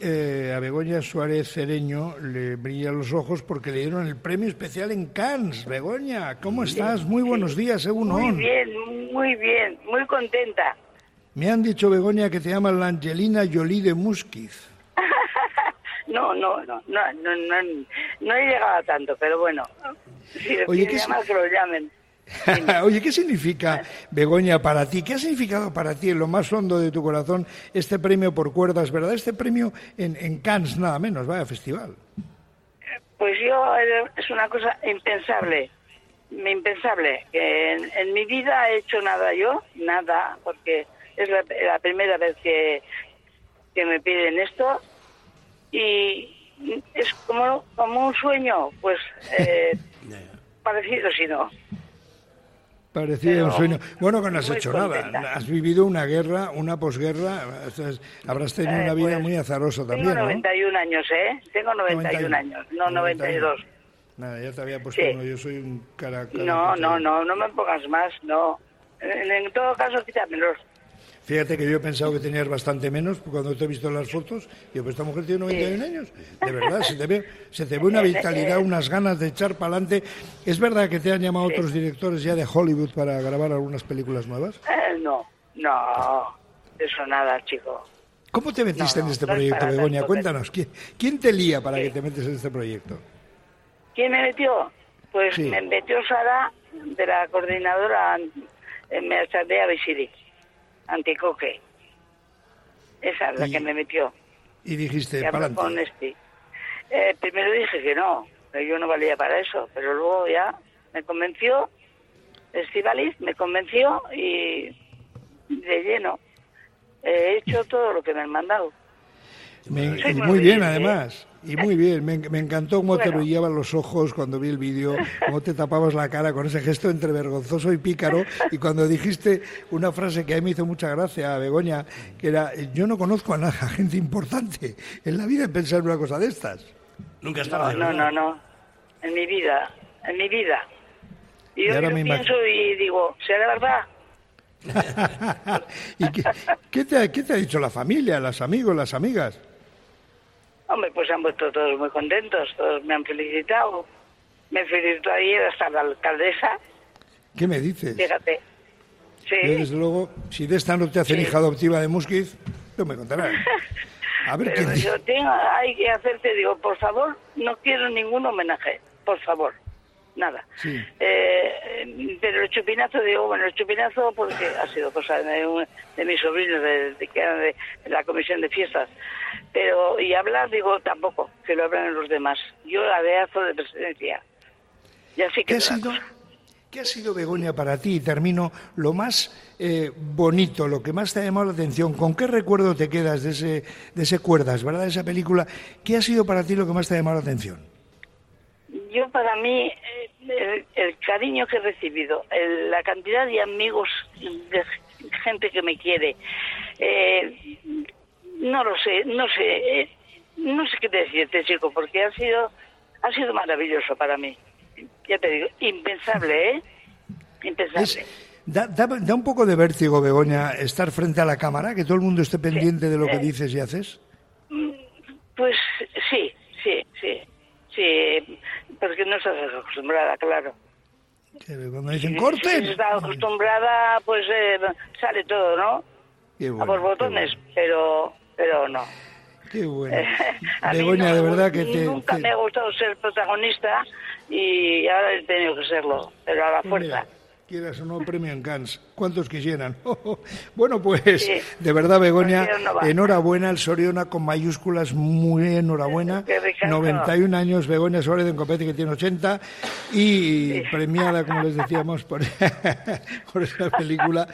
Eh, a Begoña Suárez Cereño le brillan los ojos porque le dieron el premio especial en Cannes. Begoña, ¿cómo estás? Muy buenos días, según Muy bien, muy bien, muy contenta. Me han dicho, Begoña, que te llaman la Angelina Jolie de Musquiz. no, no, no, no, no, no, no he llegado a tanto, pero bueno, si Oye, ¿qué llamar, que lo llamen. Oye, ¿qué significa, Begoña, para ti? ¿Qué ha significado para ti, en lo más hondo de tu corazón, este premio por cuerdas, verdad? Este premio en, en Cannes, nada menos, vaya festival. Pues yo, eh, es una cosa impensable, impensable. que En, en mi vida he hecho nada yo, nada, porque es la, la primera vez que, que me piden esto y es como, como un sueño, pues eh, parecido si no. Parecido a un Pero sueño. Bueno, que no has hecho contenta. nada. Has vivido una guerra, una posguerra. Habrás tenido Eh, una vida pues, muy azarosa Tengo también, ¿no? 91 años, ¿eh? Tengo 91 años, no 92. Nada, ya te había puesto Sí. uno. Yo soy un cara. cara- No, no, no, no me pongas más, no. En, en todo caso, quítamelos. Fíjate que yo he pensado que tenías bastante menos cuando te he visto las fotos. Digo, pues esta mujer tiene 91 años. De verdad, se te, ve, se te ve una vitalidad, unas ganas de echar para adelante. ¿Es verdad que te han llamado otros directores ya de Hollywood para grabar algunas películas nuevas? Eh, no, no, eso nada, chico. ¿Cómo te metiste No, no, en este no es proyecto, para Begoña? Cuéntanos, ¿quién, quién te lía para que te metes en este proyecto? ¿Quién me metió? Pues me metió Sara, de la coordinadora Mercadea Visiri, Anticoque. Esa es la Y- que me metió. Y dijiste, para con este. Eh, primero dije que no, que yo no valía para eso, pero luego ya me convenció, Estivalis me convenció y de lleno he hecho todo lo que me han mandado. Me- muy bien, además. Y muy bien. Me, me encantó cómo te Bueno. brillaban los ojos cuando vi el vídeo, cómo te tapabas la cara con ese gesto entre vergonzoso y pícaro. Y cuando dijiste una frase que a mí me hizo mucha gracia, Begoña, que era: Yo no conozco a, nada, a gente importante en la vida en pensar una cosa de estas. Nunca No, estaba de no, verdad. no, no, en mi vida, en mi vida. Y Y yo ahora me pienso y digo, ¿será verdad? ¿Y qué, qué te, ha- qué te ha dicho la familia, los amigos, las amigas? Hombre, pues han puesto todos muy contentos, todos me han felicitado. Me felicitó ayer hasta la alcaldesa, ¿Qué me dices? fíjate. Sí. Yo, desde luego, si de esta no te hacen Sí. hija adoptiva de Musquiz, no me contarás. A ver Pero quién yo tengo, hay que hacerte, digo, por favor, no quiero ningún homenaje, por favor, nada. Sí. Eh, pero el chupinazo, digo, bueno, el chupinazo porque ha sido cosa de, un- de mis sobrinos, de, de, que eran de, la comisión de fiestas. Pero, y hablar, digo, tampoco, que lo hablan los demás. Yo adeazo de presencia. Y así ¿Qué que ha sido, qué ha sido, Begoña, para ti? Y termino, lo más eh, bonito, lo que más te ha llamado la atención. ¿Con qué recuerdo te quedas de ese, de ese Cuerdas, verdad, de esa película? ¿Qué ha sido para ti lo que más te ha llamado la atención? Yo para mí, eh, el, el cariño que he recibido, el- la cantidad de amigos, de gente que me quiere, eh, no lo sé, no sé, eh, no sé qué decirte, chico, porque ha sido, ha sido maravilloso para mí. Ya te digo, impensable, ¿eh? Impensable. Es- da, da- da un poco de vértigo, Begoña, estar frente a la cámara, que todo el mundo esté pendiente de lo que sí. dices y haces. Pues sí, sí, sí, sí, porque no estás acostumbrada, claro. Que cuando dicen, Si ¡corten! estás acostumbrada, pues eh, sale todo, ¿no? Qué a bueno, por qué botones, bueno, pero pero no. Qué bueno. A Begoña, no de verdad que te... Nunca te- me ha gustado ser protagonista y ahora he tenido que serlo, pero a la fuerza. mira, quieras o no, premio en Cannes. ¿Cuántos quisieran? bueno, pues, Sí. de verdad, Begoña, no enhorabuena, el Soriona con mayúsculas, muy enhorabuena. Qué ricazo. 91 años, Begoña Suárez en Copete, que tiene 80, y premiada, como les decíamos, por, por esa película.